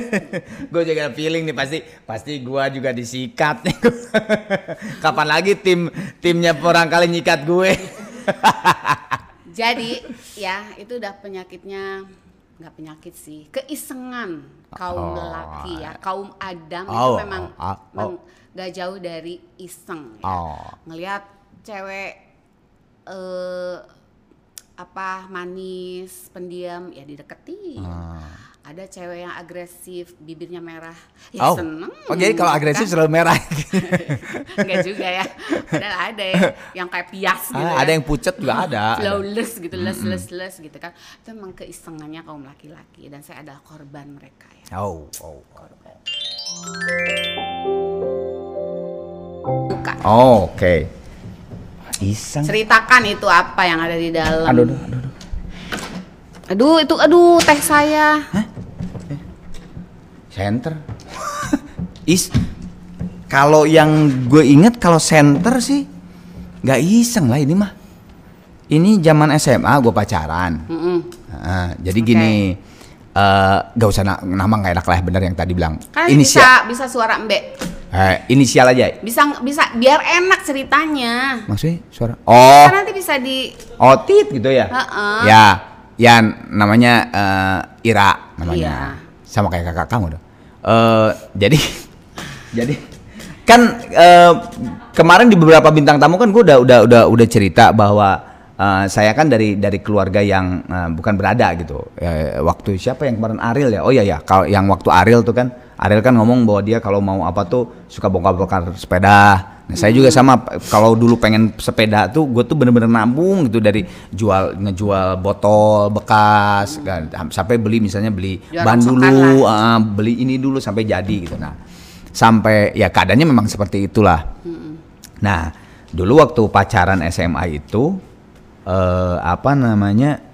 gue juga feeling nih pasti pasti gue juga disikat nih. Kapan lagi tim timnya orang kali nyikat gue? Jadi ya itu udah penyakitnya nggak penyakit sih keisengan kaum Oh. lelaki ya kaum Adam itu Oh, memang oh, oh, nggak jauh dari iseng ya. Oh. ngelihat cewek eh apa manis pendiam ya dideketin ada cewek yang agresif bibirnya merah ya oh. seneng Oh jadi kalau agresif kan? selalu merah. Enggak juga ya padahal ada ya yang kayak pias gitu Ah, ya ada yang pucet juga ada. flawless gitu les les les gitu kan itu memang keisengannya kaum laki-laki dan saya adalah korban mereka ya Oh, oh. buka Oh, oke. Iseng. ceritakan itu apa yang ada di dalam Aduh, aduh, aduh. aduh itu aduh teh saya Center. Is kalau yang gue inget kalau center sih nggak iseng lah ini mah. Ini zaman SMA gue pacaran. Mm-mm. Nah, jadi gini, eh gak usah na- nama nggak enak lah bener yang tadi bilang. kan inisial, bisa bisa suara mbak eh, inisial aja. bisa bisa biar enak ceritanya Maksudnya suara? Oh, kan nanti bisa di otit gitu ya? Heeh. Ya, ya namanya eh, Ira namanya. Iya. Sama kayak kakak kamu dong. Eh, jadi, jadi kan eh, kemarin di beberapa bintang tamu kan gue udah udah udah udah cerita bahwa eh, saya kan dari dari keluarga yang eh, bukan berada gitu. Eh, waktu siapa yang kemarin Ariel ya? Oh iya ya, kalau yang waktu Ariel tuh kan Ariel kan ngomong bahwa dia kalau mau apa tuh suka bongkar-bongkar sepeda. Nah, saya juga sama kalau dulu pengen sepeda tuh gue tuh bener-bener nabung gitu dari jual ngejual botol bekas kan, sampai beli misalnya beli Jual ban dulu, ah, beli ini dulu sampai jadi gitu. Nah, sampai ya keadaannya memang seperti itulah. Nah, dulu waktu pacaran SMA itu eh apa namanya?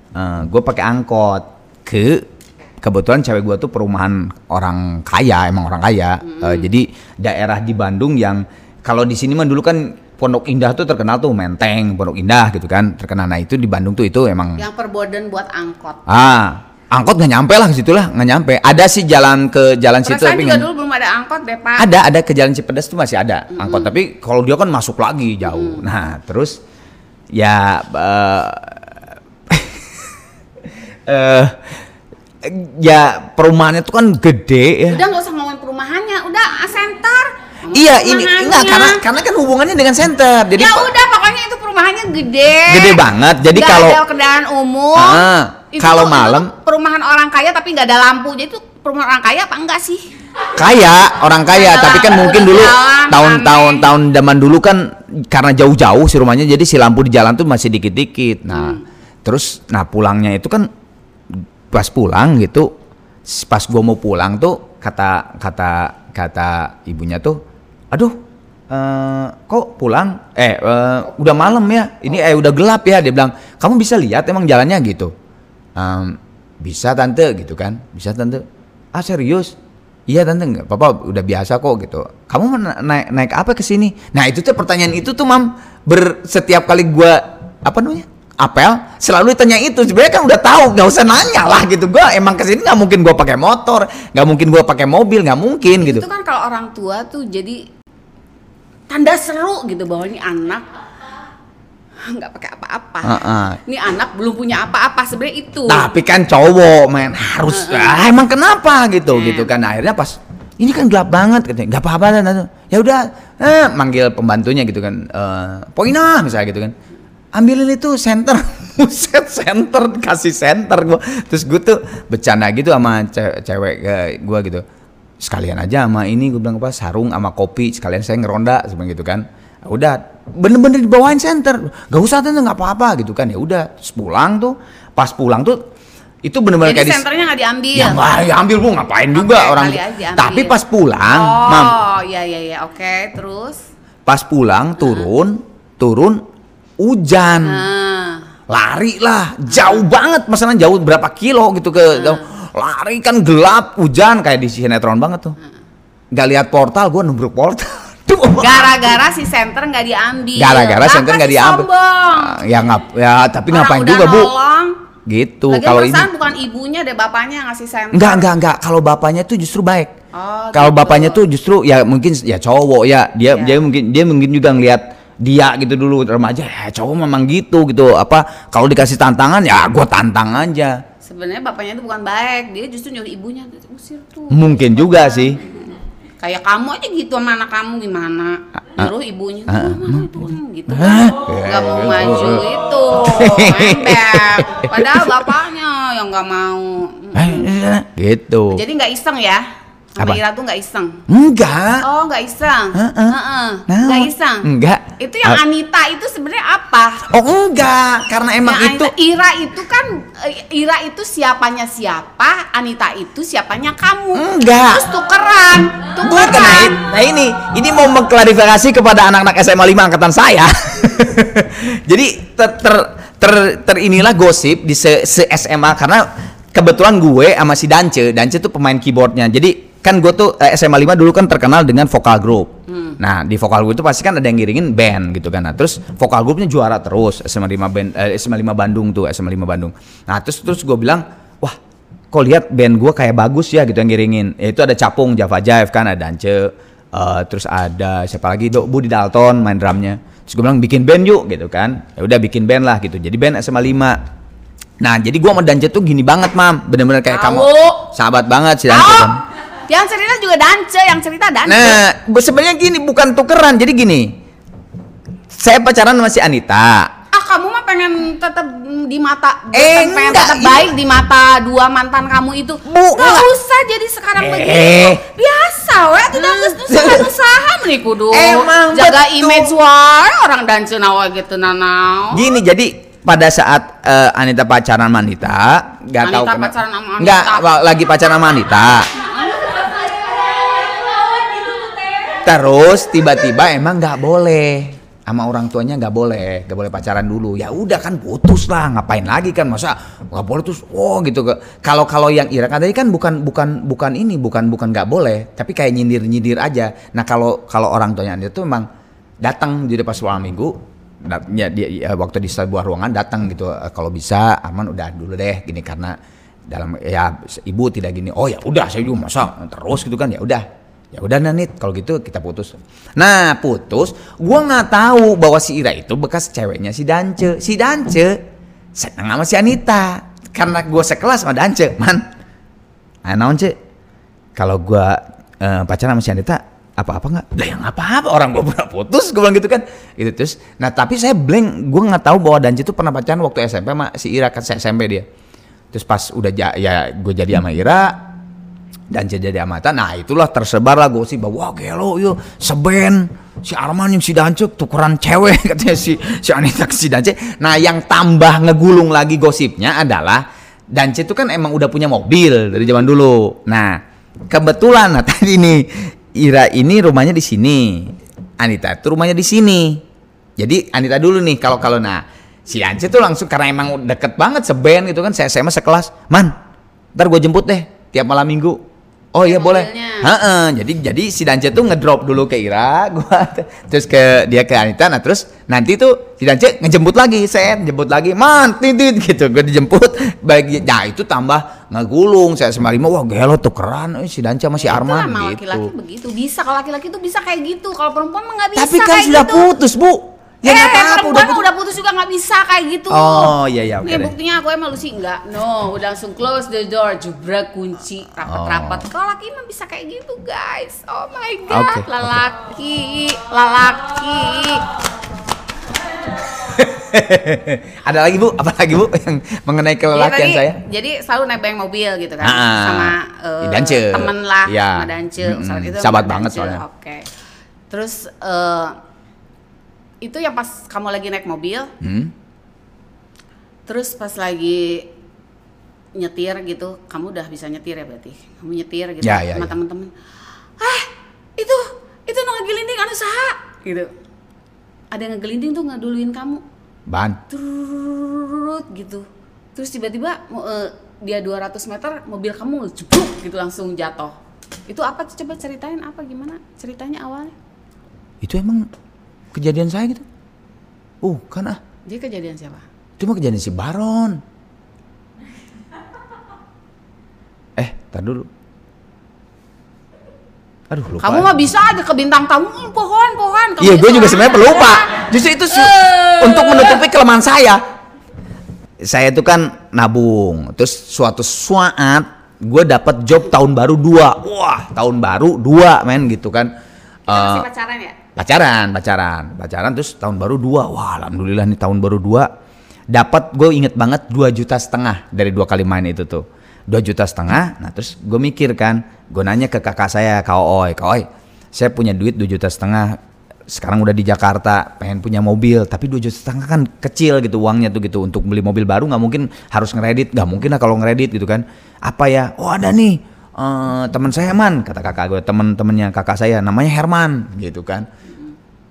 gue pakai angkot ke kebetulan cewek gue tuh perumahan orang kaya, emang orang kaya. Eh, jadi daerah di Bandung yang kalau di sini mah dulu kan Pondok Indah tuh terkenal tuh Menteng, Pondok Indah gitu kan. Terkenal nah itu di Bandung tuh itu emang yang perboden buat angkot ah angkot nggak nyampe lah ke situ lah, nggak nyampe. Ada sih jalan ke jalan situ Perasaan tapi juga dulu belum ada angkot deh pak ada ada ke jalan Cipedes tuh masih ada angkot tapi kalau dia kan masuk lagi jauh nah terus ya eh eh, ya perumahannya tuh kan gede ya. Udah nggak usah ngomongin perumahannya. Udah ah, center Ngomongin iya ini enggak karena karena kan hubungannya dengan center jadi ya udah pokoknya itu perumahannya gede. Gede banget. Jadi Nggak kalau ada kendaraan umum. Ah, Itu kalau itu malam perumahan orang kaya tapi nggak ada lampu. Jadi itu perumahan orang kaya apa enggak sih? Kaya orang kaya. Tapi kan mungkin dulu tahun-tahun tahun zaman dulu kan karena jauh-jauh si rumahnya jadi si lampu di jalan tuh masih dikit-dikit. Nah Hmm. terus nah pulangnya itu kan pas pulang gitu pas gua mau pulang tuh kata kata kata ibunya tuh aduh eh, kok pulang? Eh eh, udah malam ya ini eh udah gelap ya dia bilang. Kamu bisa lihat emang jalannya gitu? Em, bisa tante gitu kan. Bisa tante. Ah serius? Iya tante nggak papa udah biasa kok gitu. Kamu naik naik apa ke sini? Nah itu tuh pertanyaan itu tuh mam ber setiap kali gua apa namanya apel selalu ditanya itu. Sebenarnya kan udah tahu nggak usah nanya lah gitu. Gua emang ke sini nggak mungkin gua pakai motor nggak mungkin gua pakai mobil nggak mungkin gitu. Itu kan kalau orang tua tuh jadi tanda seru gitu bahwa ini anak nggak pakai apa-apa. Heeh. ini anak belum punya apa-apa sebenarnya itu. Tapi kan cowok men harus ah, emang kenapa gitu Nah. gitu kan. Akhirnya pas ini kan gelap banget katanya. Nggak apa-apa Tante." ya udah eh, manggil pembantunya gitu kan. Eh Poina misalnya gitu kan ambilin itu center buset center kasih center gua. Terus gue tuh bercanda gitu sama ce- cewek gue gitu. Sekalian aja sama ini gue bilang apa sarung sama kopi sekalian saya ngeronda seperti gitu kan. Udah bener-bener dibawain center gak usah tante nggak apa-apa gitu kan. Ya udah Terus pulang tuh. Pas pulang tuh itu bener-bener jadi kayak senternya nggak diambil? Ya nggak ya ambil bu ngapain juga Oke, orang aja tapi pas pulang oh mam iya iya iya. Oke terus? Pas pulang turun turun hujan. Nah lari lah. Jauh banget. Masalah jauh berapa kilo gitu ke lari kan gelap hujan. Kayak di sinetron banget tuh. Nggak lihat portal gue nubruk portal. Gara-gara si center nggak diambil. Gara-gara center kan nggak diambil. sombong. Ah, ya ngap ya tapi Orang ngapain juga bu? gitu. Lagi Kalau ini bukan ibunya deh, bapaknya yang ngasih senter. enggak enggak enggak. Kalau bapaknya tuh justru baik. Oh, Kalau gitu. bapaknya tuh justru ya mungkin ya cowok ya. Dia Iya. dia mungkin dia mungkin juga ngelihat dia gitu dulu remaja ya cowok memang gitu gitu apa kalau dikasih tantangan ya gua tantang aja Sebenarnya bapaknya itu bukan baik, dia justru nyuruh ibunya usir tuh. mungkin juga sih Kayak kamu aja gitu sama anak kamu gimana? Nyuruh ibunya, ah, "Wah, mama itu kan," gitu. Hah? Gak mau Ya, maju gitu. itu. Padahal bapaknya yang gak mau. Eh, gitu Jadi nggak iseng ya? Sama Apa? Ira tuh nggak iseng. enggak Oh nggak iseng. Heeh. Heeh. Nah, Nggak iseng. enggak Itu yang Anita itu sebenarnya apa? oh enggak karena emang Yang itu Anita- Ira itu kan eh, Ira itu siapanya siapa, Anita itu siapanya kamu. Enggak. Terus tukeran, Bukan, tukeran. nah, i- nah ini, ini mau mengklarifikasi kepada anak-anak SMA 5 angkatan saya. Jadi ter, ter, ter, ter- inilah gosip di se, se SMA karena kebetulan gue sama si Dance, Dance tuh pemain keyboardnya. Jadi kan gue tuh eh, SMA 5 dulu kan terkenal dengan vokal group. Nah di vokal group itu pasti kan ada yang ngiringin band gitu kan. Nah terus vokal grupnya juara terus SMA 5 band, eh, SMA 5 Bandung tuh SMA 5 Bandung. Nah terus terus gue bilang wah kok lihat band gue kayak bagus ya gitu yang ngiringin. Ya, itu ada Capung Java Jive kan ada Dance eh, terus ada siapa lagi? Do Budi Dalton main drumnya. Terus gue bilang bikin band yuk gitu kan. Ya udah bikin band lah gitu. Jadi band SMA 5 nah jadi gue sama Dance tuh gini banget mam. Bener-bener kayak Tahu. kamu sahabat banget si Dance kan Yang cerita juga Dance, yang cerita Dance. nah sebenarnya gini bukan tukeran jadi gini saya pacaran sama si Anita Ah kamu mah pengen tetap di mata Eh, pengen enggak, tetap baik di mata dua mantan kamu itu. Bu, enggak. usah jadi sekarang Eh. begitu. Biasa we tidak geus usaha usaha meuni kudu Emang jaga betul. image wae orang dan nawa gitu nanau. Gini jadi pada saat eh, Anita pacaran sama Anita, nggak Anita tahu kenapa- pacaran sama Anita. nggak wa- lagi pacaran sama Anita. Terus tiba-tiba emang nggak boleh. Sama orang tuanya nggak boleh, nggak boleh pacaran dulu. Ya udah kan putus lah, ngapain lagi kan? Masa nggak boleh terus, oh gitu. Kalau kalau yang Ira kan tadi kan bukan bukan bukan ini, bukan bukan nggak boleh, tapi kayak nyindir nyindir aja. Nah kalau kalau orang tuanya Anita tuh emang datang jadi pas malam minggu ya, dia ya, waktu di sebuah ruangan datang gitu. Eh, kalau bisa Arman udah dulu deh. Gini karena dalam ya ibu tidak gini oh ya udah saya juga masa terus gitu kan. Ya udah ya udah nanit kalau gitu kita putus nah putus gua nggak tahu bahwa si Ira itu bekas ceweknya si Dance si Dance seneng sama si Anita karena gua sekelas sama Dance man ah naon cek kalau gua eh, pacaran sama si Anita apa-apa nggak? Lah yang apa-apa orang gua pernah putus gua bilang gitu kan. Gitu terus. Nah, tapi saya blank, gua nggak tahu bahwa Danji itu pernah pacaran waktu SMP sama si Ira kan SMP dia. Terus pas udah ja- ya gue jadi sama Ira dan jadi sama Ata, nah itulah tersebar lah gosip bahwa wah gelo yo seben si Arman yang si Dance tukeran cewek katanya si si Anita si Dance. Nah yang tambah ngegulung lagi gosipnya adalah Dance itu kan emang udah punya mobil dari zaman dulu. Nah kebetulan nah tadi nih Ira ini rumahnya di sini, Anita itu rumahnya di sini. Jadi Anita dulu nih kalau kalau nah si Dance tuh langsung karena emang deket banget seben gitu kan saya SMA sekelas man ntar gue jemput deh tiap malam minggu oh iya boleh. Heeh, jadi jadi si Dance tuh ngedrop dulu ke Ira gua terus ke dia ke Anita nah terus nanti tuh si Dance ngejemput lagi saya jemput lagi man titit gitu gue dijemput bagi nah itu tambah ngegulung saya lima wah gelo tuh keren eh, si Dance sama si Itu Arman gitu laki-laki begitu bisa kalau laki-laki tuh bisa kayak gitu kalau perempuan mah nggak bisa tapi kan kayak sudah gitu. putus bu ya eh, nggak apa-apa udah putus udah putus juga nggak bisa kayak gitu. Oh, iya, iya, oke Nih deh. buktinya aku emang lu sih enggak. No, udah langsung close the door, jebrak kunci, rapat-rapat. Oh. Kalau laki mah bisa kayak gitu, guys. Oh my god, oke. lelaki, lelaki. ada lagi bu apa lagi bu yang mengenai Jadi kelelakian tadi- saya Jadi selalu nebeng mobil gitu kan Ah, sama eh, Dance. temen lah Iya. sama Dance. Saat itu Sahabat banget Dance. soalnya. Oke. Terus eh, itu yang pas kamu lagi naik mobil, Hmm? terus pas lagi nyetir gitu, kamu udah bisa nyetir ya berarti. Kamu nyetir gitu Ya, ya, sama ya. temen-temen. Ah, itu itu nu ngegelinding anu saha gitu. Ada yang ngegelinding tuh ngeduluin kamu ban turut gitu terus tiba-tiba eh, dia 200 meter mobil kamu jeblok gitu langsung jatuh itu apa coba ceritain apa gimana ceritanya awalnya itu emang kejadian saya gitu bukan ah dia kejadian siapa itu mah kejadian si Baron Tar dulu. Aduh lupa. Kamu mah bisa aja ke bintang tamu "Hmm, pohon pohon. Iya, gue juga aja." sebenarnya pelupa. Justru itu Eh. untuk menutupi kelemahan saya. Saya itu kan nabung. Terus suatu saat gue dapat job tahun baru dua. Wah, tahun baru dua, men gitu kan. Kita masih Eh, pacaran ya? Pacaran, pacaran, pacaran. Terus tahun baru dua. Wah, alhamdulillah nih tahun baru dua. Dapat gue inget banget dua juta setengah dari dua kali main itu tuh. Dua juta setengah. Nah terus gue mikir kan, gue nanya ke kakak saya, kak Oi, kak Oi, saya punya duit dua juta setengah. Sekarang udah di Jakarta, pengen punya mobil, tapi dua juta setengah kan kecil gitu uangnya tuh gitu untuk beli mobil baru nggak mungkin harus ngeredit, nggak mungkin lah kalau ngeredit gitu kan. Apa ya? Oh ada nih eh, teman saya man, kata kakak gue, teman-temannya kakak saya, namanya Herman gitu kan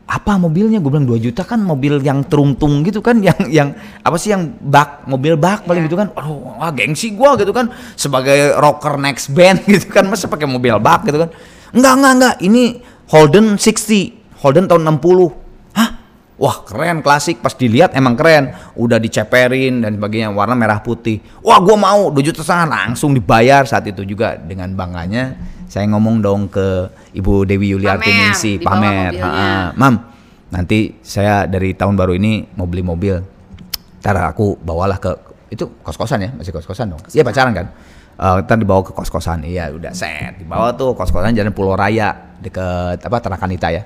apa mobilnya? Gue bilang 2 juta kan mobil yang teruntung gitu kan yang yang apa sih yang bak mobil bak paling Iya. gitu kan. Aduh wah gengsi gua gitu kan sebagai rocker next band gitu kan masa pakai mobil bak gitu kan. Enggak enggak enggak ini Holden 60 Holden tahun 60 hah? Wah keren klasik. Pas dilihat emang keren udah diceperin dan sebagainya warna merah putih. Wah gua mau 2 juta setengah langsung dibayar. Saat itu juga dengan bangganya saya ngomong dong ke Ibu Dewi Yuliarti Pamer, Ningsih dibawa pamer mobilnya. Ha-ha. Mam, nanti saya dari tahun baru ini mau beli mobil. Ntar aku bawalah ke itu kos-kosan ya, masih kos-kosan dong. Iya pacaran kan. Eh, ntar dibawa ke kos-kosan. Iya udah set. Dibawa tuh kos-kosan Jalan Pulau Raya deket apa Tarakanita ya.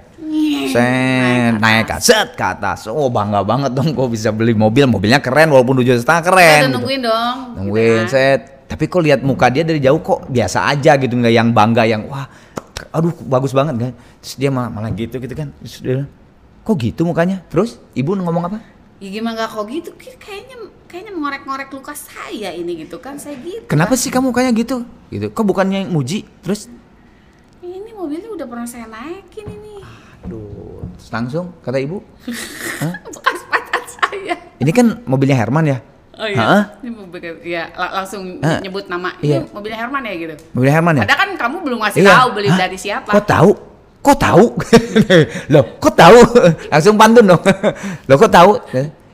Set, naik ke set ke atas. Oh bangga banget dong kok bisa beli mobil. Mobilnya keren walaupun tujuh setengah keren. Kita gitu. nungguin dong. Nungguin gitu kan. set. Tapi kok lihat muka dia dari jauh kok biasa aja gitu nggak yang bangga yang wah aduh bagus banget kan. Terus dia malah, malah gitu gitu kan. Terus dia kok gitu mukanya? Terus ibu ngomong apa? Ya gimana gak kok gitu? Kayaknya kayaknya mengorek-ngorek luka saya ini gitu kan saya gitu. Kenapa kan. sih kamu mukanya gitu? Gitu. Kok bukannya yang muji? Terus Ini mobilnya udah pernah saya naikin ini. aduh, terus langsung kata ibu, Bekas pacar saya. ini kan mobilnya Herman ya? Oh iya. Hah? Ini mobil ya la- langsung Ah, nyebut nama. iya. Ini mobilnya Herman ya gitu. Mobilnya Herman ya? Padahal kan kamu belum ngasih Iya. tahu beli Hah? dari siapa. Kok tahu? Kok tahu? Loh, kok tahu? Langsung pantun dong. Loh, kok tahu?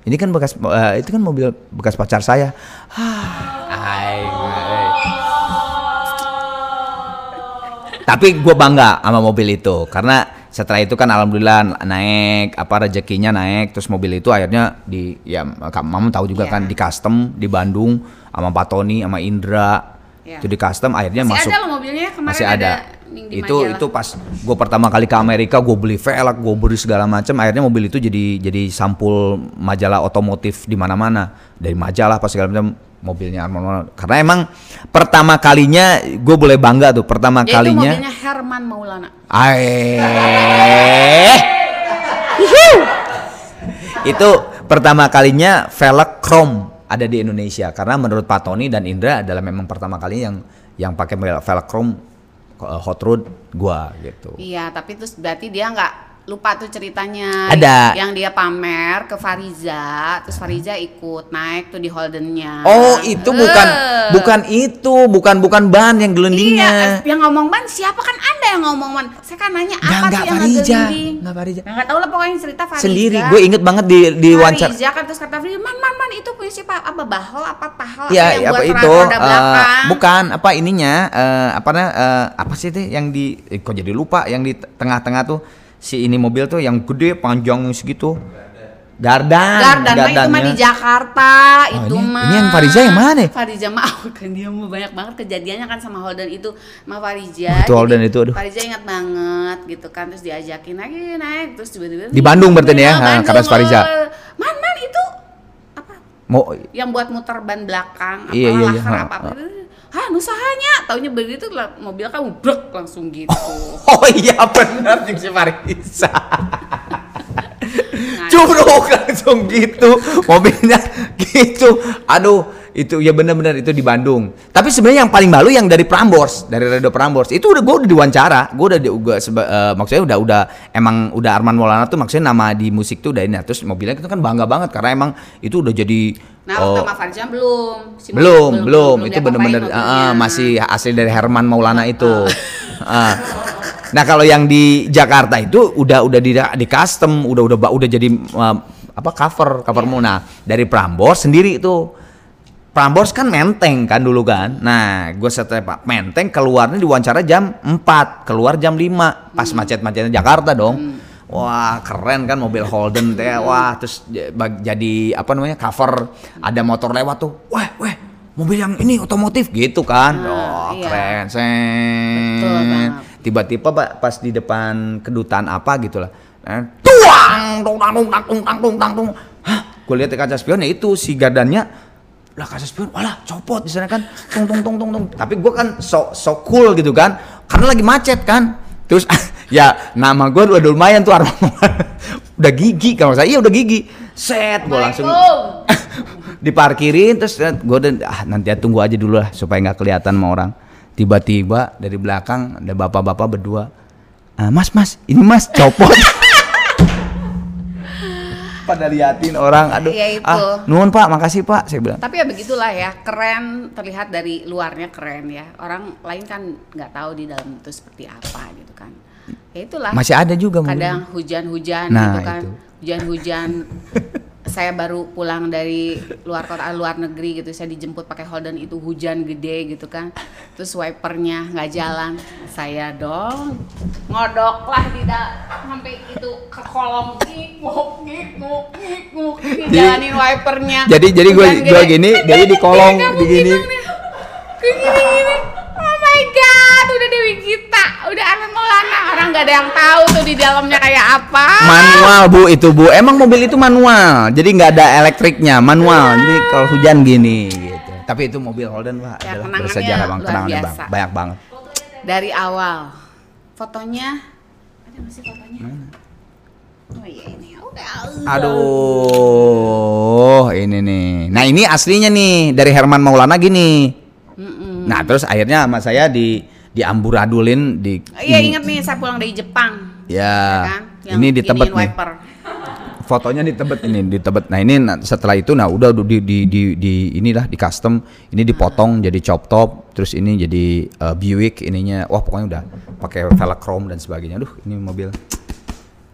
Ini kan bekas eh, itu kan mobil bekas pacar saya. Hai. Tapi gue bangga sama mobil itu karena setelah itu kan alhamdulillah naik apa rezekinya naik terus mobil itu akhirnya di ya kamu tahu juga Iya. kan di custom di Bandung sama Pak Tony sama Indra Iya. itu di custom akhirnya Masih masuk ada loh mobilnya kemarin masih ada, di itu majalah. itu pas gue pertama kali ke Amerika gue beli velg gue beli segala macam akhirnya mobil itu jadi jadi sampul majalah otomotif di mana-mana dari majalah pas segala macam mobilnya Arman Maulana karena emang pertama kalinya gue boleh bangga tuh pertama Ya, itu kalinya mobilnya Herman Maulana. Aeh. Itu pertama kalinya velg chrome ada di Indonesia karena menurut Pak Tony dan Indra adalah memang pertama kali yang yang pakai velg chrome uh, hot rod gua gitu. Iya, tapi terus berarti dia nggak lupa tuh ceritanya. Ada. Yang dia pamer ke Fariza, terus Fariza ikut naik tuh di Holdennya. Oh, itu bukan Eh. bukan itu, bukan bukan ban yang Iya, gelendingnya. yang ngomong ban siapa kan anda yang ngomong ban? Saya kan nanya apa nggak sih yang ngegelinding? nggak Farija. Nah, nggak tahu lah pokoknya cerita Fariza. Sendiri, gue inget banget di di wawancara. Fariza kan terus kata Fariza, man man man itu punya siapa? Apa bahol apa pahol? Ya, yang apa buat itu? roda eh, belakang? bukan apa ininya? eh, apa eh, apa sih itu yang di? eh, kok jadi lupa? Yang di tengah-tengah tuh si ini mobil tuh yang gede panjang segitu. Gardan. Gardan mah itu mah di Jakarta Oh, itu ini- mah. ini yang Fariza yang mana? Fariza mah oh, kan dia mah banyak banget kejadiannya kan sama Holden itu sama Fariza. Itu Holden itu, aduh. Fariza ingat banget gitu kan terus diajakin lagi naik terus tiba-tiba Di Bandung berarti ya, Iya, Bandung, kata Fariza. Man man itu apa Mau yang buat muter ban belakang apa Iya, iya, iya, ha, apa apa. Hah, nusahanya taunya begitu lah mobil kamu brek langsung gitu. Oh iya benar yang si Farisa. Nah, Curug langsung gitu mobilnya gitu. Aduh itu ya benar-benar itu di Bandung. Tapi sebenarnya yang paling malu yang dari Prambors, dari Radio Prambors. Itu udah gue udah diwawancara. Gue udah di- gua seba- eh, maksudnya udah udah emang udah Arman Maulana tuh maksudnya nama di musik tuh udah ini. Nah, Terus mobilnya itu kan bangga banget karena emang itu udah jadi Nah, oh, sama Fariza belum. Si mobil belum, belum, itu bener-bener ah, masih asli dari Herman Maulana itu. Ah. Nah kalau yang di Jakarta itu udah udah di, di custom, udah udah udah jadi ah, apa cover cover Iya. Nah dari Prambors sendiri itu Prambors kan menteng kan dulu kan. Nah, gue setelah Pak menteng keluarnya diwawancara jam 4, keluar jam 5 pas macet-macetnya Jakarta dong. Wah keren kan mobil Holden teh, wah terus jadi apa namanya cover. Ada motor lewat tuh, wah wah mobil yang ini otomotif. Gitu kan, Ah, oh iya. keren, sen. Tiba-tiba Pak, pas di depan kedutaan apa gitu lah, eh, tuang, tung tang tung tang tung tang tung tang tung, hah, gue lihat kaca spion ya itu si gardannya lah kaca spion, walah copot di sana kan, tung tung tung tung tung. Tapi gue kan so so cool gitu kan, karena lagi macet kan. Terus ya nama gue udah lumayan tuh aroma udah gigi kalau saya iya udah gigi. Set gue langsung diparkirin terus gue udah ah nanti ya tunggu aja dulu lah supaya nggak kelihatan sama orang. Tiba-tiba dari belakang ada bapak-bapak berdua. "Ah, mas mas ini mas copot. Pada liatin orang, aduh, Ya, itu. ah, nuhun pak, makasih pak, saya bilang. Tapi ya begitulah ya, keren terlihat dari luarnya keren ya. Orang lain kan nggak tahu di dalam itu seperti apa gitu kan. Ya itulah. Masih ada juga kadang hujan-hujan Nah, gitu kan hujan-hujan saya baru pulang dari luar kota luar negeri gitu saya dijemput pakai Holden itu hujan gede gitu kan. Terus wipernya nggak jalan. Saya dong ngodok lah tidak sampai itu ke kolong ngikuk ngikuk ngikuk. Jalanin wipernya. Jadi jadi gue gue gini, jadi di kolong begini nih. Kayak gini-gini. Oh my god, udah Dewi Gita, udah Arman Maulana. Orang nggak ada yang tahu tuh di dalamnya kayak apa. Manual bu itu bu, emang mobil itu manual, jadi nggak ada elektriknya, manual. Jadi kalau hujan gini gitu. Tapi itu mobil Holden pak Ya, adalah bersejarah bang, luar kenangannya bang, banyak banget. Dari awal, fotonya ada masih fotonya? Oh iya ini. Oke. Aduh, ini nih. Nah ini aslinya nih dari Herman Maulana gini. Nah terus akhirnya sama saya di diamburadulin di. Iya ini. inget nih saya pulang dari Jepang. Ya, ya kan? Yang ini di Tebet giniin nih. wiper. fotonya di Tebet ini di Tebet. Nah ini setelah itu nah udah di di di, di inilah di custom ini dipotong jadi chop top terus ini jadi uh, Buick ininya wah pokoknya udah pakai velg chrome dan sebagainya. Aduh ini mobil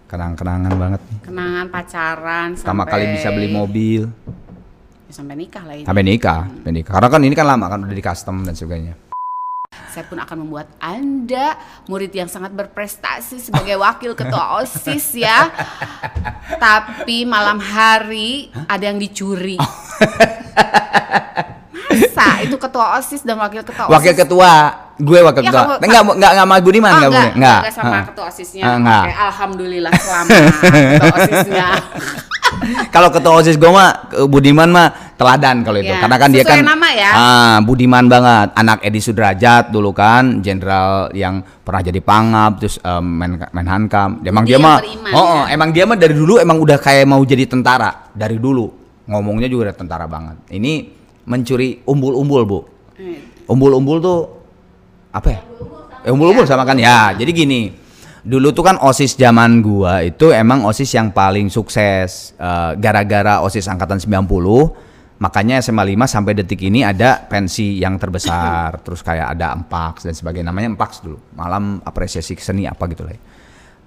kenang-kenangan banget nih. Kenangan pacaran Pertama sampai kali bisa beli mobil Ya, sampai nikah lah ini. sampai nikah, sampai nikah. Karena kan ini kan lama kan udah di custom dan sebagainya. Saya pun akan membuat Anda murid yang sangat berprestasi sebagai wakil ketua OSIS ya. Tapi malam hari ada yang dicuri. Masa itu ketua OSIS dan wakil ketua OSIS? Wakil ketua, gue wakil Ya, ketua. kamu- enggak enggak enggak sama Budiman Oh, enggak enggak. Enggak. enggak sama Heeh. ketua OSISnya. Ah, enggak. Oke, alhamdulillah selamat ketua OSISnya. Kalau ketua OSIS gue mah ke Budiman mah teladan kalau itu. Ya, Karena kan dia kan nama ya. Ah, Budiman banget. Anak Edi Sudrajat dulu kan, jenderal yang pernah jadi pangap terus em, men Menhankam. Emang dia yang mah Oh, ya. emang dia mah dari dulu emang udah kayak mau jadi tentara dari dulu. Ngomongnya juga udah tentara banget. Ini mencuri umbul-umbul, Bu. Hmm. Umbul-umbul tuh apa ya? Eh, umbul-umbul sama kan ya. Jadi gini, dulu tuh kan OSIS zaman gua itu emang OSIS yang paling sukses. Eh, gara-gara OSIS angkatan 90, makanya SMA 5 sampai detik ini ada pensi yang terbesar. Terus kayak ada Empaks dan sebagainya. Namanya Empaks dulu. Malam apresiasi seni apa gitu lah. ya.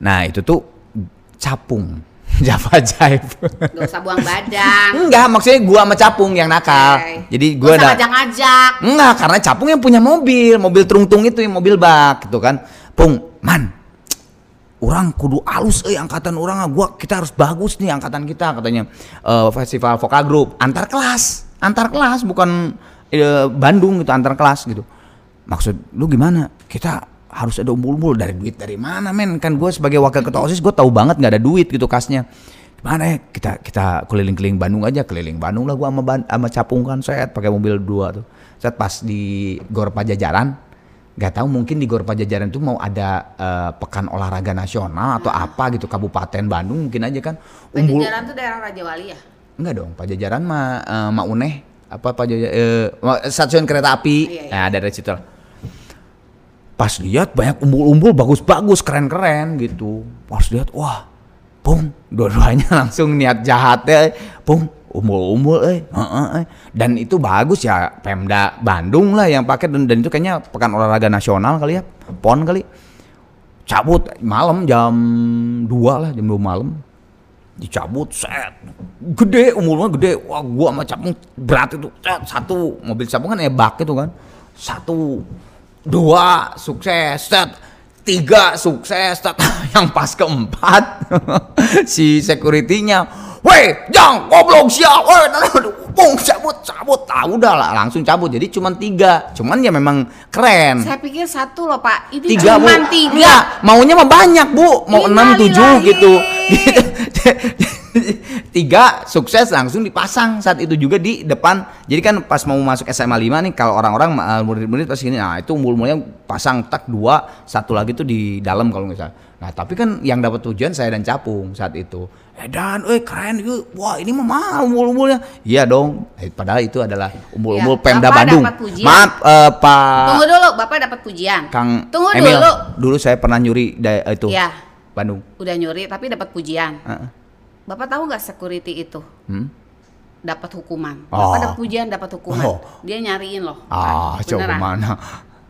Nah, itu tuh capung. Java Jive. Gak usah buang badan. Enggak, maksudnya gua sama capung yang nakal. Oke. Jadi gua ada ngajak-ngajak. Enggak, karena Capung yang punya mobil, mobil trungtung itu yang mobil bak gitu kan. Pung, man. Orang kudu alus eh angkatan orang ah. gua kita harus bagus nih angkatan kita katanya. Eh, festival vokal group antar kelas, antar kelas bukan eh, Bandung gitu antar kelas gitu. Maksud lu gimana? Kita harus ada umbul-umbul dari duit dari mana men kan gue sebagai wakil ketua osis gue tahu banget nggak ada duit gitu kasnya gimana ya kita kita keliling-keliling Bandung aja keliling Bandung lah gue sama sama capung kan set pakai mobil dua tuh set pas di Gor Pajajaran nggak tahu mungkin di Gor Pajajaran tuh mau ada eh, pekan olahraga nasional atau apa gitu Kabupaten Bandung mungkin aja kan umbul Pajajaran tuh daerah Raja Wali ya? enggak dong Pajajaran mah eh, Mak Uneh apa Pajajaran eh, ma- stasiun kereta api Iya, iya. nah dari situ lah. pas lihat banyak umbul-umbul bagus-bagus keren-keren gitu pas lihat wah pung dua-duanya langsung niat jahatnya pung umbul-umbul eh. Heeh, eh. dan itu bagus ya Pemda Bandung lah yang pakai. Dan, dan itu kayaknya pekan olahraga nasional kali ya pon kali. Cabut malam jam 2 lah jam 2 malam. Dicabut set. Gede umurnya gede. Wah gua sama capung berat itu. Set satu mobil capung kan ebak itu kan. Satu dua sukses set. Tiga sukses set. Yang pas keempat si securitynya weh jang goblok siap weh bung cabut cabut. Ah udah lah langsung cabut. Jadi cuma tiga. Cuman ya memang keren. Saya pikir satu loh Pak. Ini tiga bu. cuma tiga. Enggak, maunya mah banyak bu. Mau enam tujuh Innalillahi. gitu. Tiga sukses langsung dipasang. Saat itu juga di depan. Jadi kan pas mau masuk SMA 5 nih kalau orang-orang uh, murid-murid pasti gini nah itu umur-umurnya pasang tak dua satu lagi tuh di dalam kalau nggak salah. Nah tapi kan yang dapat tujuan saya dan capung saat itu eh dan eh keren yuk wah ini mah mahal umur-umurnya iya dong eh, padahal itu adalah umur-umur Ya, Pemda Bapak Bandung dapat pujian. maaf eh, Pak Tunggu dulu, Bapak dapat pujian. Kang Tunggu Emil dulu. dulu saya pernah nyuri da- itu Ya, Bandung udah nyuri tapi dapat pujian. Heeh. Bapak tahu nggak security itu Hmm? dapat hukuman? Oh. Bapak dapat pujian, dapat hukuman. Oh. Dia nyariin loh. Ah, coba mana?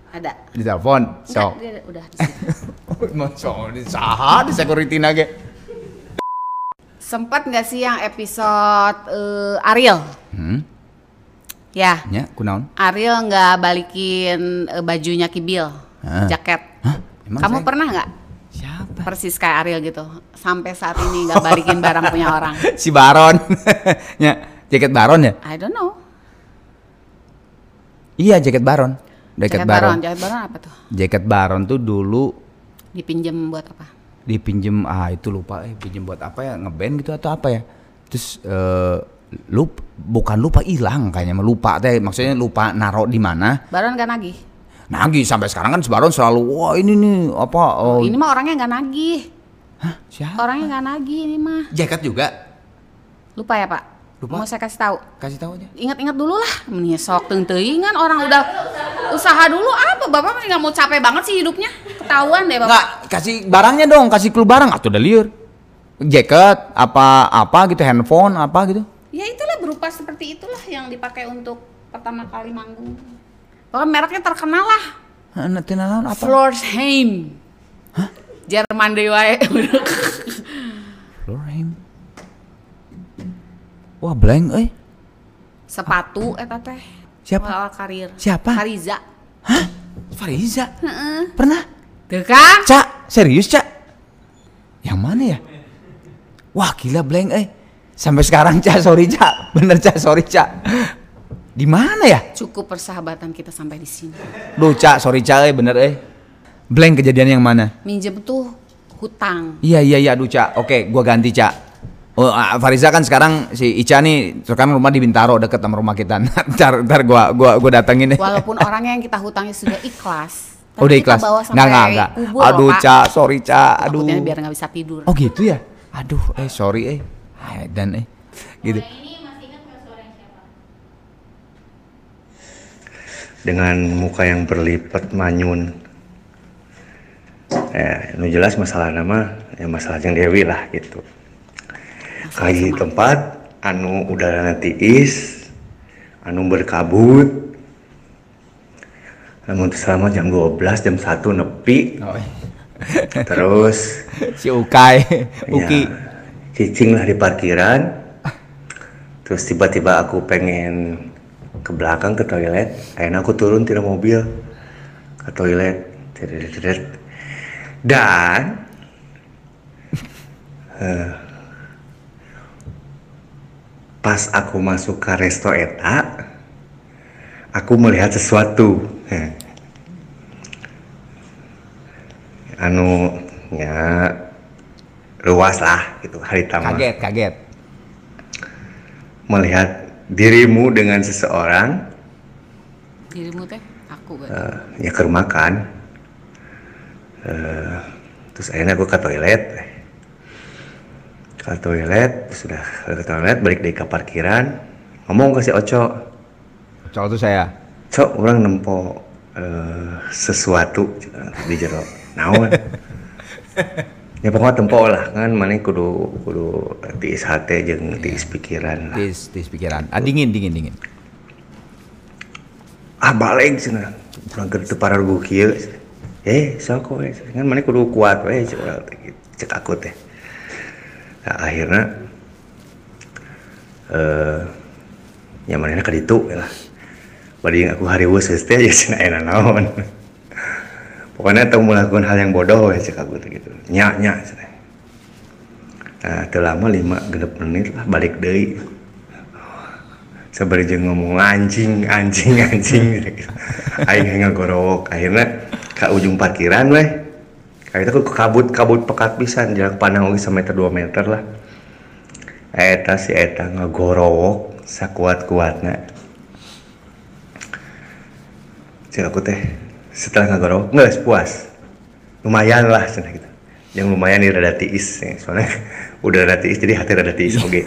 Ada. Di telepon, Enggak, so. dia udah di saha di security nage. Sempat nggak sih yang episode eh, Ariel? Hmm, Ya, nya kunaon? Ariel nggak balikin eh, bajunya Kibil, Hah? jaket. Hah? Emang Kamu saya- pernah nggak Siapa? persis kayak Ariel gitu? Sampai saat ini nggak balikin barang punya orang. Si Baron. nya, jaket Baron ya? I don't know. Iya, jaket Baron. Jaket, Jaket Baron. baron, jaket baron apa tuh? Jaket Baron tuh dulu Dipinjem buat apa? Dipinjem ah itu lupa eh pinjem buat apa ya ngeband gitu atau apa ya terus eh lup bukan lupa hilang kayaknya lupa teh maksudnya lupa naro di mana Baron nggak nagih. nagih sampai sekarang kan si Baron selalu wah ini nih apa oh, Ini mah orangnya nggak nagih. Hah, siapa Orangnya nggak nagih ini mah. jaket juga Lupa ya Pak? Lupa. Mau saya kasih tahu. kasih tahu aja Ingat-ingat dulu lah. Menyesok teuing-teuingan orang udah usaha dulu apa Bapak nggak mau capek banget sih hidupnya. Ketahuan deh Bapak. Nggak, kasih barangnya dong, kasih clue barang atau udah liur. Jaket, apa apa gitu, handphone, apa gitu. Ya itulah berupa seperti itulah yang dipakai untuk pertama kali manggung. Pokoknya mereknya terkenal lah. Hah, Nanti apa? Florsheim. Jerman deh wae. Wah, blank eh. Sepatu eta teh. Siapa? Awal karir. Siapa? Fariza. Hah? Fariza? Pernah? Tuh kan? Cak, serius, Cak? Yang mana ya? Wah, gila blank eh. Sampai sekarang, Cak, sorry, Cak. Bener, Cak, sorry, Cak. Di mana ya? Cukup persahabatan kita sampai di sini. Duh, Cak, sorry, Cak, eh, bener eh. Blank kejadian yang mana? Minjem tuh hutang. Iya iya iya aduh Cak. Oke, gua ganti Cak. Oh, ah, Fariza kan sekarang si Ica nih sekarang rumah di Bintaro deket sama rumah kita. ntar ntar gua gua gua datengin deh. Walaupun orangnya yang kita hutangi sudah ikhlas. tapi Udah kita ikhlas. bawa Nggak nggak nggak. Aduh loh. Cak, sorry Cak. Aduh. Takutnya biar nggak bisa tidur. Oh gitu ya. Aduh, eh sorry eh. Hai, Dan eh gitu. dengan muka yang berlipat manyun ya nu jelas masalah nama ya masalah yang Dewi lah gitu kaji tempat anu udara tiis anu berkabut. Namun selama jam 12 jam 1 nepi. Oh, terus? Si Ukai, Uki. ya, cicing lah di parkiran. Terus tiba-tiba aku pengen ke belakang ke toilet. Akhirnya aku turun tidak mobil ke toilet. Dan eh, pas aku masuk ke resto eta aku melihat sesuatu Eh. anu ya luas lah gitu hari tamat Kaget, kaget. melihat dirimu dengan seseorang Dirimu teh aku kan. eh, ya ke rumah kan Eh, terus akhirnya aku ke toilet ke toilet sudah ke toilet balik dari ke parkiran. Ngomong ke si Oco. Cowok tuh saya. Cok orang nempo eh, sesuatu di jero. Naon? Ya pokoknya tempo lah kan. Mana kudu kudu tiis hati jeung tiis pikiran lah. Tis, tis pikiran. Ah, dingin, dingin, dingin. ah balik cina kurang gertu para rugu kieu eh sok kan mana kudu kuat we cek cek aku teh nah, akhirnya eh mana ke ditu lah. Bari aku hari wes teh ya cina enak naon. Pokoknya tahu melakukan hal yang bodoh ya cek aku gitu. Nyak nyak nah terlama lima genep menit lah balik deh sebenarnya ngomong anjing anjing anjing gitu. aing akhirnya ke ujung parkiran weh kayak itu kabut kabut pekat pisan jarak pandang oge semeter dua meter lah eta si eta ngagorok sakuat kuatnya cek aku teh setelah ngagorok nggak puas lumayan lah cina gitu yang lumayan ini rada tiis ya. soalnya udah rada tiis jadi hati rada tiis oke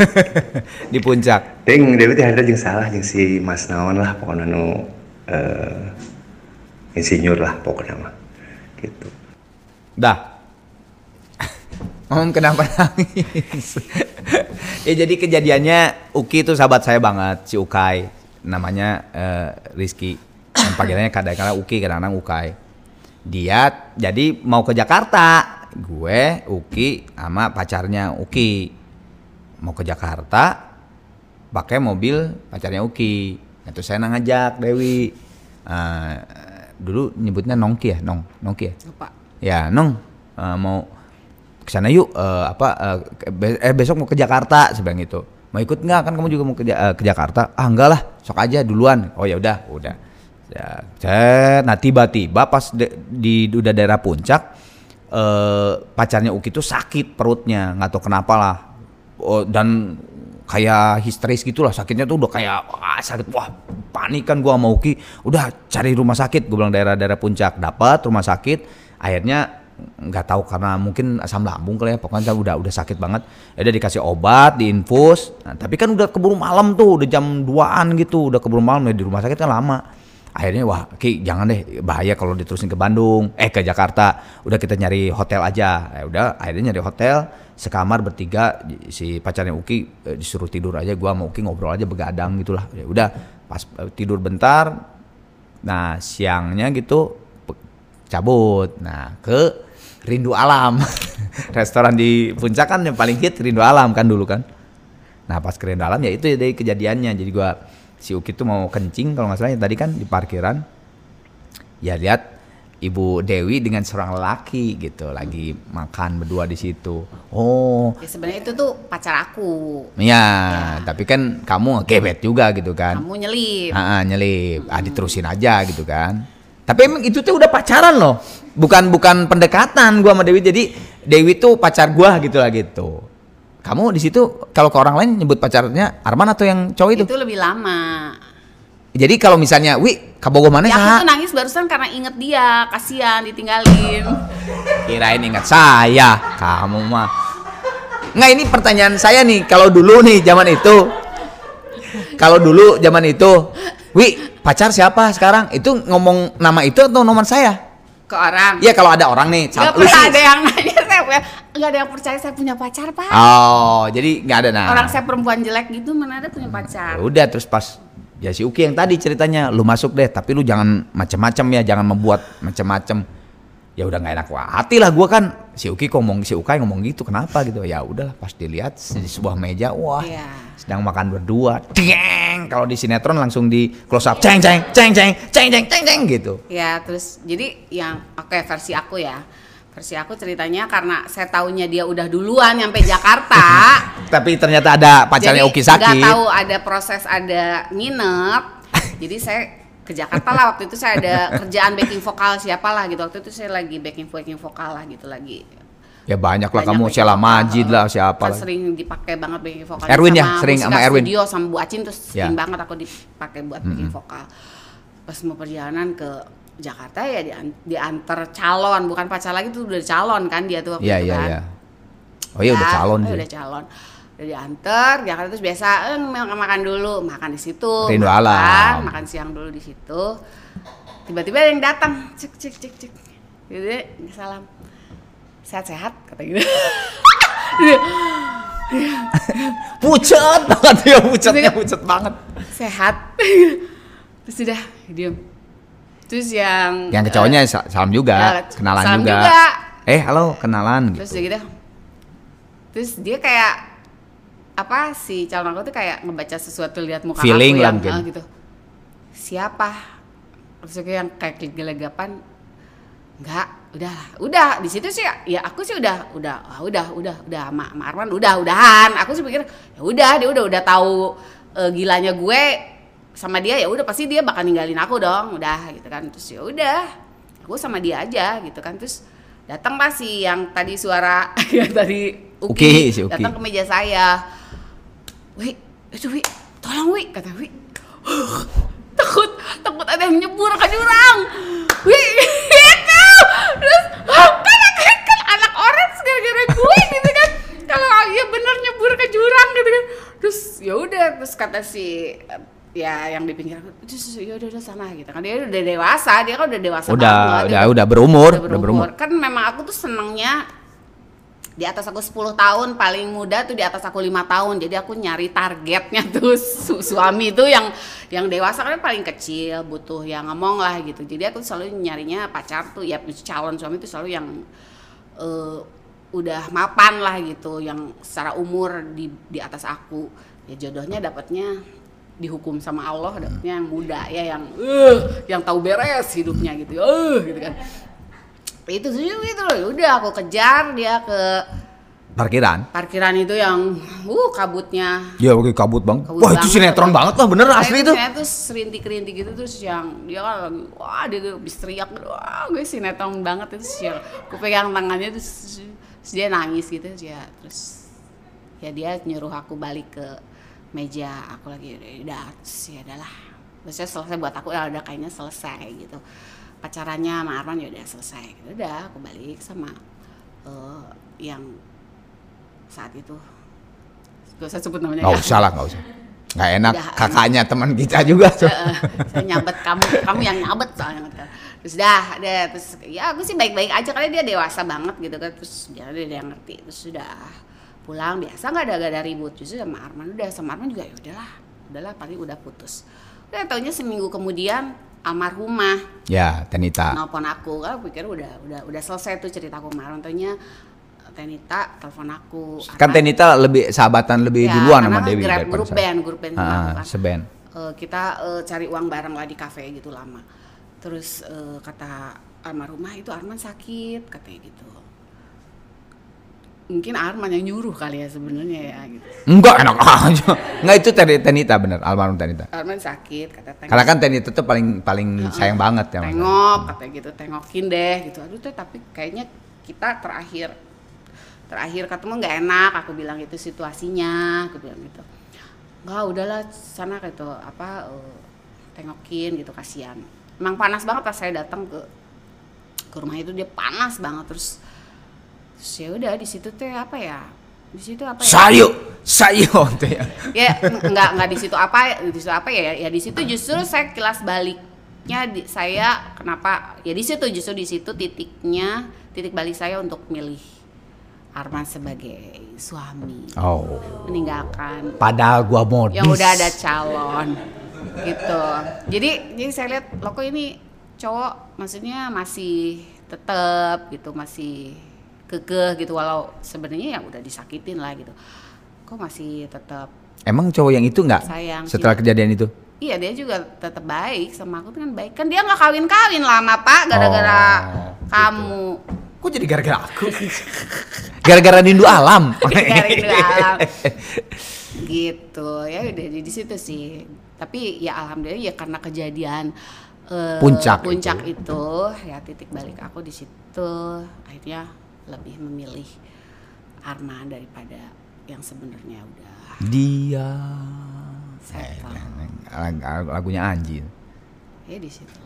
Di puncak. Ting Dewi teh ada jeung salah jeung si Mas naon lah pokoknya nu eh, insinyur lah pokoknya mah gitu. Dah. Om kenapa nangis? ya jadi kejadiannya Uki itu sahabat saya banget si Ukai. Namanya eh, Rizky. Yang panggilannya kadang-kadang Uki kadang-kadang Ukai. Dia jadi mau ke Jakarta. Gue Uki sama pacarnya Uki. Mau ke Jakarta pakai mobil pacarnya Uki. Itu saya ngajak Dewi. Eh, dulu nyebutnya Nongki ya Nong Nongki ya? Lupa Ya, Nong eh, mau ke sana yuk eh, apa be- eh besok mau ke Jakarta sebilang itu. Mau ikut nggak? Kan kamu juga mau ke, eh, ke Jakarta. Ah, enggak lah, sok aja duluan. Oh ya udah, udah. Ya, cet. nah tiba-tiba pas de- di udah daerah puncak eh pacarnya Uki tuh sakit perutnya, nggak tahu kenapa lah. Oh, dan kayak histeris gitulah sakitnya tuh udah kayak wah, sakit wah panik kan gua sama Uki udah cari rumah sakit gue bilang daerah-daerah puncak dapat rumah sakit akhirnya nggak tahu karena mungkin asam lambung kali ya pokoknya udah udah sakit banget. Ya udah dikasih obat diinfus. Nah, tapi kan udah keburu malam tuh udah jam 2an gitu udah keburu malam ya di rumah sakit kan lama. Akhirnya wah Ki jangan deh bahaya kalau diterusin ke Bandung eh ke Jakarta. Udah kita nyari hotel aja. Ya udah akhirnya nyari hotel sekamar bertiga si pacarnya Uki eh, disuruh tidur aja gua sama Uki ngobrol aja begadang gitulah. Ya udah pas eh, tidur bentar nah siangnya gitu cabut. Nah ke Rindu Alam. Restoran di puncak kan yang paling hit Rindu Alam kan dulu kan. Nah pas ke Rindu Alam ya itu ya dari kejadiannya. Jadi gua si Uki tuh mau kencing kalau nggak salah ya tadi kan di parkiran. Ya lihat Ibu Dewi dengan seorang lelaki gitu lagi makan berdua di situ. Oh, ya sebenarnya itu tuh pacar aku. Ya, tapi kan kamu gebet juga gitu kan. kamu nyelip. Ah, nyelip. Ah, diterusin aja gitu kan. Tapi emang itu tuh udah pacaran loh. Bukan bukan pendekatan gua sama Dewi. Jadi Dewi tuh pacar gua gitu lah gitu. Kamu di situ kalau ke orang lain nyebut pacarnya Arman atau yang cowok itu? itu lebih lama Jadi kalau misalnya, "Wi, kabogoh mana ya aku Sa?" tuh nangis barusan karena inget dia kasihan ditinggalin Kirain ingat saya, kamu mah. Nggak ini pertanyaan saya nih, kalau dulu nih zaman itu, kalau dulu zaman itu, Wi pacar siapa sekarang? Itu ngomong nama itu atau nomor saya? ke orang Iya kalau ada orang nih, lu pernah ada yang nanya saya punya nggak ada yang percaya saya punya pacar pak Oh, jadi nggak ada nah. orang saya perempuan jelek gitu mana ada punya pacar Ya Udah terus pas ya si Uki yang tadi ceritanya, lu masuk deh, tapi lu jangan macem-macem ya, jangan membuat macem-macem. Ya udah nggak enak hati lah gua kan. Si Uki ngomong si Ukai ngomong gitu, kenapa gitu? Ya udahlah pas dilihat di sebuah meja, wah Iya. sedang makan berdua, ceng. Kalau di sinetron langsung di close up, ceng ceng ceng ceng ceng ceng ceng ceng gitu. ya terus jadi yang oke versi aku ya versi aku ceritanya karena saya taunya dia udah duluan nyampe Jakarta Tapi ternyata ada pacarnya Uki nggak sakit. tahu ada proses ada nginep jadi saya ke Jakarta lah waktu itu saya ada kerjaan backing vokal siapa lah gitu waktu itu saya lagi backing backing vokal lah gitu lagi Ya banyak lah kamu, Sheila. Majid lah siapa kan lah. sering dipakai banget backing vokal Erwin ya, sering sama Erwin. studio sama Bu Acin terus sering Ya. banget aku dipakai buat backing vokal pas mau perjalanan ke Jakarta ya dian- diantar calon bukan pacar lagi tuh udah calon kan dia tuh waktu Iya itu iya kan iya. Oh iya udah Ya, calon oh, sih. udah calon udah diantar Jakarta terus biasa eh, makan makan dulu makan di situ Rindu makan, alam. makan siang dulu di situ tiba-tiba ada yang datang cek cek cek cek gitu deh, salam sehat-sehat kata gitu Pucet banget ya, pucetnya pucet banget. sehat terus sudah diem terus yang Yang ke cowoknya sa- salam juga, Ya, kenalan salam juga. juga. Eh, halo, kenalan terus gitu. dia gitu terus dia kayak apa si calon aku tuh kayak ngebaca sesuatu lihat muka Feeling aku yang eh, gitu. Siapa? Terus aku yang kayak gelegapan enggak udah udah di situ sih ya aku sih udah udah ah, udah udah udah. Sama, sama Arman udah udahan. Aku sih pikir ya udah dia udah udah tahu eh, gilanya gue sama dia ya udah pasti dia bakal ninggalin aku dong. Udah gitu kan. Terus ya udah aku sama dia aja gitu kan. Terus datang si yang tadi suara yang tadi Uki, Uki, si Uki. datang ke meja saya Wi, itu Wi, tolong Wi, kata Wi. takut, takut ada yang nyebur ke jurang. Wi, itu. Terus, "Ah, kan, kan, kan anak orang gara-gara gue gitu kan. Kalau iya bener nyebur ke jurang gitu kan. Terus ya udah, terus kata si ya yang di pinggir terus ya udah udah sana gitu kan dia udah dewasa dia kan udah dewasa Udah, banget, udah, dia udah berumur, udah udah berumur. kan memang aku tuh senengnya di atas aku 10 tahun paling muda tuh di atas aku lima tahun. Jadi aku nyari targetnya tuh su- suami tuh yang yang dewasa kan paling kecil butuh yang ngomong lah gitu. Jadi aku selalu nyarinya pacar tuh ya calon suami tuh selalu yang eh, udah mapan lah gitu yang secara umur di di atas aku. Ya jodohnya dapatnya dihukum sama Allah dapatnya yang muda ya yang eh yang tahu beres hidupnya gitu eh gitu kan itu sih gitu loh. Udah aku kejar dia ke Parkiran. parkiran itu yang uh kabutnya. Ya oke kabut bang. kabut Wah itu sinetron banget lah bener asli itu. saya tuh rintik-rintik gitu terus yang dia kan lagi wah dia tuh habis teriak wah gue sinetron banget itu sih aku pegang tangannya terus, terus dia nangis gitu terus ya terus ya dia nyuruh aku balik ke meja. Aku lagi udah terus ya adalah terusnya selesai buat aku ya udah kayaknya selesai gitu pacarannya sama Arman ya udah selesai gitu. udah aku balik sama eh, yang saat itu gak usah sebut namanya Gak ya. usah lah, gak usah. Gak enak Udah, kakaknya teman kita juga. Heeh, saya nyabet kamu kamu yang nyabet soalnya terus dah deh terus ya aku sih baik-baik aja karena dia dewasa banget gitu kan terus dia dia, dia ngerti terus sudah pulang biasa nggak ada gak ada ribut justru sama Arman udah sama Arman juga ya udahlah udahlah paling udah putus udah taunya seminggu kemudian almarhumah Ya, Tenita. nelpon aku kan aku pikir udah udah udah selesai tuh ceritaku sama Arman taunya Tenita telepon aku Kan Tenita lebih sahabatan lebih Ya, duluan sama kan Dewi grab grup saya. band grup band aku Ah, kan. seband. Eh, kita eh, cari uang bareng lah di kafe gitu lama terus eh, kata almarhumah itu Arman sakit katanya gitu mungkin Arman yang nyuruh kali ya sebenarnya ya gitu. Enggak enak. Aja. Enggak itu Ten- Tenita bener, almarhum Tenita. Arman sakit kata tengok Karena kan Tenita tuh paling paling sayang banget ya tengok katanya gitu. Tengokin deh gitu. Aduh teh tapi kayaknya kita terakhir terakhir ketemu nggak enak. Aku bilang gitu situasinya aku bilang gitu. Nggak udahlah sana gitu apa eh, tengokin gitu kasihan. Emang panas banget pas saya datang ke ke rumah itu dia panas banget. Terus terus ya udah di situ teh apa ya? Di situ apa ya? Sayu, sayu tuh ya. ya nggak nggak di situ apa di situ apa ya? Ya di situ justru saya kilas baliknya di, saya kenapa? Ya di situ justru di situ titiknya titik balik saya untuk milih Arman sebagai suami. Oh. meninggalkan Padahal gua modis. yang udah ada calon gitu. Jadi jadi saya lihat lo kok ini cowok? Maksudnya masih tetap gitu masih kekeh gitu walau sebenarnya ya udah disakitin lah gitu kok masih tetap Emang cowok yang itu nggak Sayang, setelah cinta. kejadian itu? Iya dia juga tetap baik sama aku kan baik kan dia nggak kawin kawin lama pak gara-gara Oh, kamu Kok jadi gara-gara aku? gara-gara rindu alam. Gara-gara rindu alam. gitu ya udah di, di situ sih tapi ya alhamdulillah ya karena kejadian eh, Puncak puncak itu. ya titik balik aku di situ akhirnya lebih memilih Arman daripada yang sebenarnya udah Dia. settle Lag- Lagunya Anjing. ya di situ